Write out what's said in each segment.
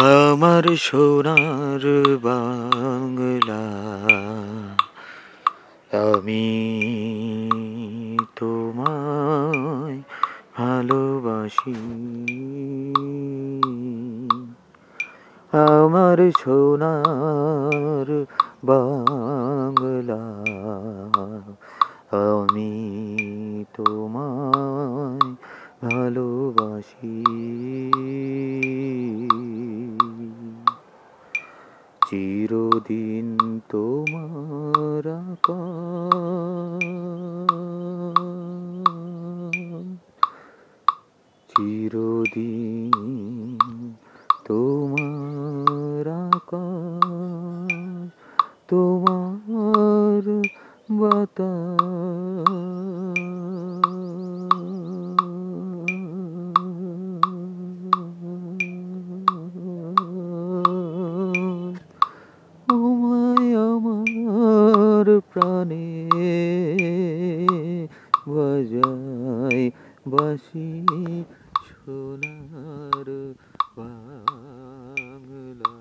আমার সোনার বাংলা আমি তোমায় ভালোবাসি। আমার সোনার বাংলা চিরদিন তোমার চিরদিন তোমার তোমার বাতাস। প্রাণে বাজাই বাসি সোনার বাংলা।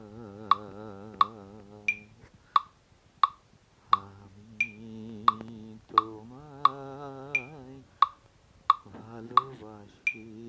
আমি তোমায় ভালোবাসি।